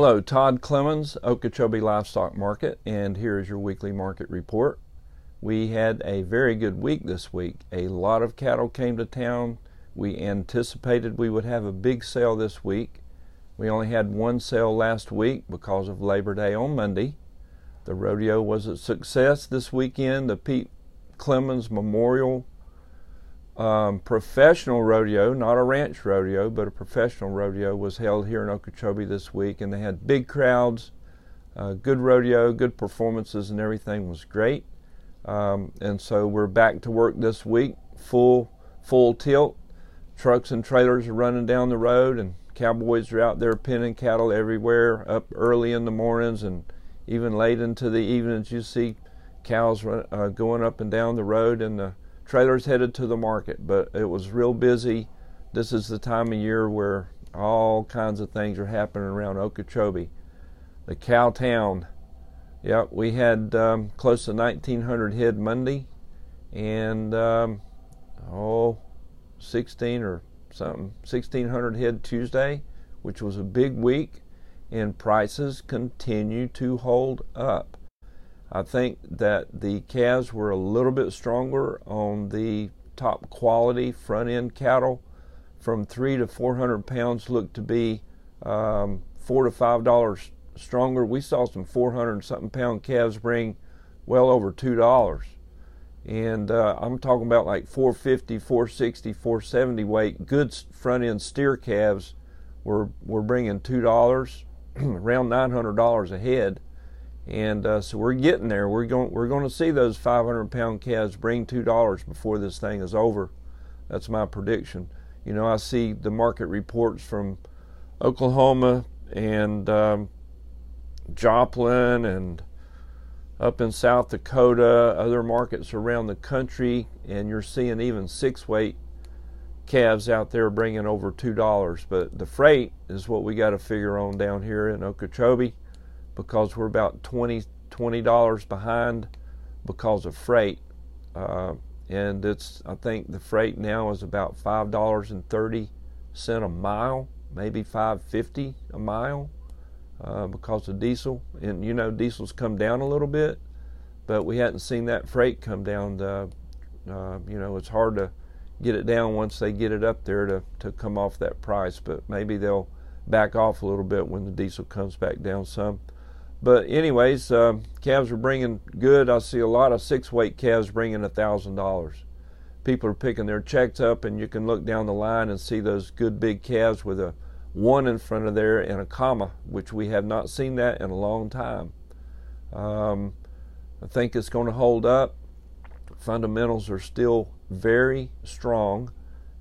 Hello, Todd Clemens, Okeechobee Livestock Market, and here is your weekly market report. We had a very good week this week. A lot of cattle came to town. We anticipated we would have a big sale this week. We only had one sale last week because of Labor Day on Monday. The rodeo was a success this weekend. The Pete Clemens Memorial um, professional rodeo, not a ranch rodeo, but a professional rodeo, was held here in Okeechobee this week, and they had big crowds, uh, good rodeo, good performances, and everything was great. Um, and so we're back to work this week, full full tilt. Trucks and trailers are running down the road, and cowboys are out there pinning cattle everywhere, up early in the mornings and even late into the evenings. You see cows run, uh, going up and down the road, and the trailers headed to the market, but it was real busy. This is the time of year where all kinds of things are happening around Okeechobee. The cow town. Yep, we had um, close to 1,900 head Monday, and um, oh, 16 or something, 1,600 head Tuesday, which was a big week, and prices continue to hold up. I think that the calves were a little bit stronger on the top quality front end cattle. From three to four hundred pounds looked to be um, four to five dollars stronger. We saw some four hundred something pound calves bring well over two dollars, and uh, I'm talking about like 450, 460, 470 weight good front end steer calves were were bringing two dollars, around nine hundred dollars a head and uh, so we're getting there. We're going we're going to see those 500 pound calves bring two dollars before this thing is over. That's my prediction. You know, I see the market reports from Oklahoma and um, Joplin and up in South Dakota, other markets around the country, and you're seeing even six weight calves out there bringing over two dollars. But the freight is what we got to figure on down here in Okeechobee because we're about 20 dollars behind because of freight. Uh, and it's I think the freight now is about five dollars and thirty cent a mile, maybe five fifty a mile, uh, because of diesel. And you know diesel's come down a little bit, but we hadn't seen that freight come down. To, uh, you know it's hard to get it down once they get it up there to to come off that price. But maybe they'll back off a little bit when the diesel comes back down some. But anyways, uh, calves are bringing good. I see a lot of six weight calves bringing a thousand dollars. People are picking their checks up, and you can look down the line and see those good big calves with a one in front of there and a comma, which we have not seen that in a long time. Um, I think it's going to hold up. Fundamentals are still very strong.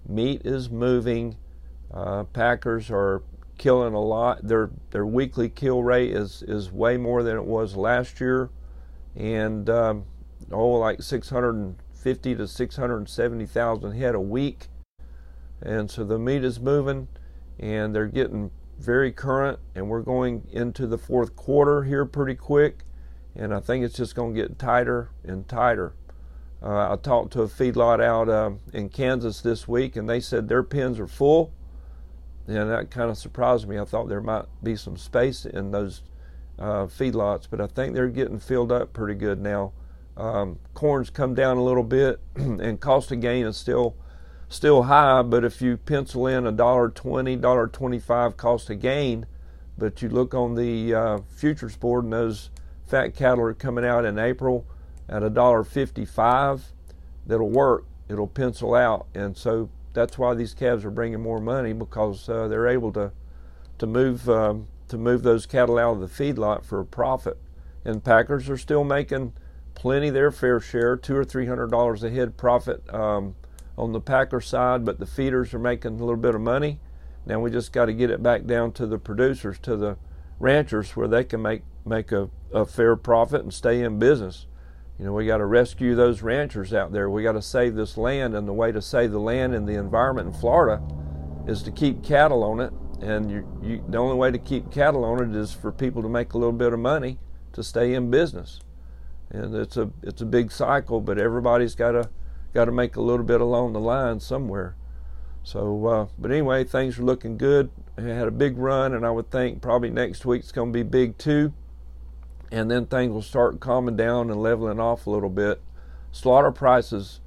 Meat is moving. Uh, packers are killing a lot. Their their weekly kill rate is is way more than it was last year, and um, oh, like 650 to 670,000 head a week. And so the meat is moving, and they're getting very current, and we're going into the fourth quarter here pretty quick, and I think it's just going to get tighter and tighter. Uh, I talked to a feedlot out uh, in Kansas this week, and they said their pens are full and that kind of surprised me. I thought there might be some space in those uh, feedlots, but I think they're getting filled up pretty good now. Um, corn's come down a little bit, and cost of gain is still still high. But if you pencil in a dollar twenty, dollar twenty-five cost of gain, but you look on the uh, futures board and those fat cattle are coming out in April at a dollar fifty-five, that'll work. It'll pencil out, and so that's why these calves are bringing more money because uh, they're able to to move um, to move those cattle out of the feedlot for a profit. And packers are still making plenty their fair share, two or three hundred dollars a head profit um, on the packer side, but the feeders are making a little bit of money. Now we just got to get it back down to the producers, to the ranchers, where they can make make a, a fair profit and stay in business. You know, we got to rescue those ranchers out there. We got to save this land, and the way to save the land and the environment in Florida is to keep cattle on it. And you, you, the only way to keep cattle on it is for people to make a little bit of money to stay in business. And it's a it's a big cycle, but everybody's got to got to make a little bit along the line somewhere. So, uh, but anyway, things are looking good. I had a big run, and I would think probably next week's going to be big too. And then things will start calming down and leveling off a little bit. Slaughter prices,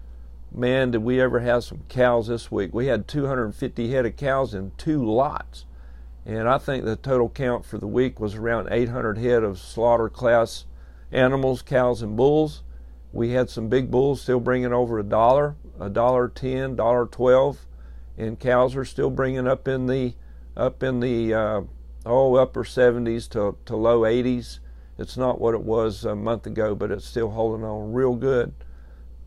man, did we ever have some cows this week? We had 250 head of cows in two lots. And I think the total count for the week was around 800 head of slaughter class animals, cows, and bulls. We had some big bulls still bringing over a dollar, a dollar ten, dollar twelve and cows are still bringing up in the up in the uh, oh upper 70s to, to low 80s. It's not what it was a month ago, but it's still holding on real good.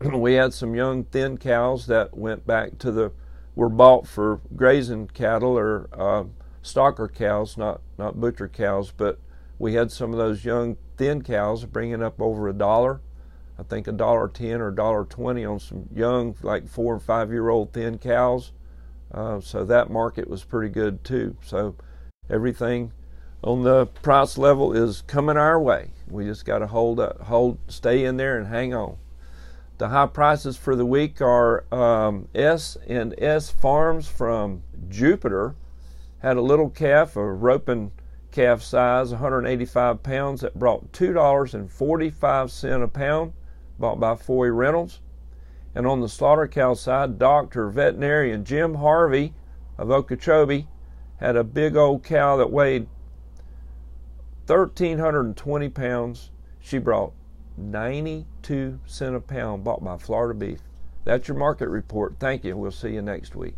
we had some young thin cows that went back to the were bought for grazing cattle or uh, stocker cows, not not butcher cows, but we had some of those young thin cows bringing up over a dollar. I think a dollar ten or a dollar twenty on some young, like four or five year old thin cows. Uh, so that market was pretty good too. So everything on the price level is coming our way. We just got to hold up, hold, stay in there and hang on. The high prices for the week are um, S and S Farms from Jupiter had a little calf, a roping calf size, 185 pounds, that brought $2.45 a pound, bought by Foy Reynolds. And on the slaughter cow side, Dr. Veterinarian Jim Harvey of Okeechobee had a big old cow that weighed 1,320 pounds. She brought 92 cent a pound bought by Florida Beef. That's your market report. Thank you. We'll see you next week.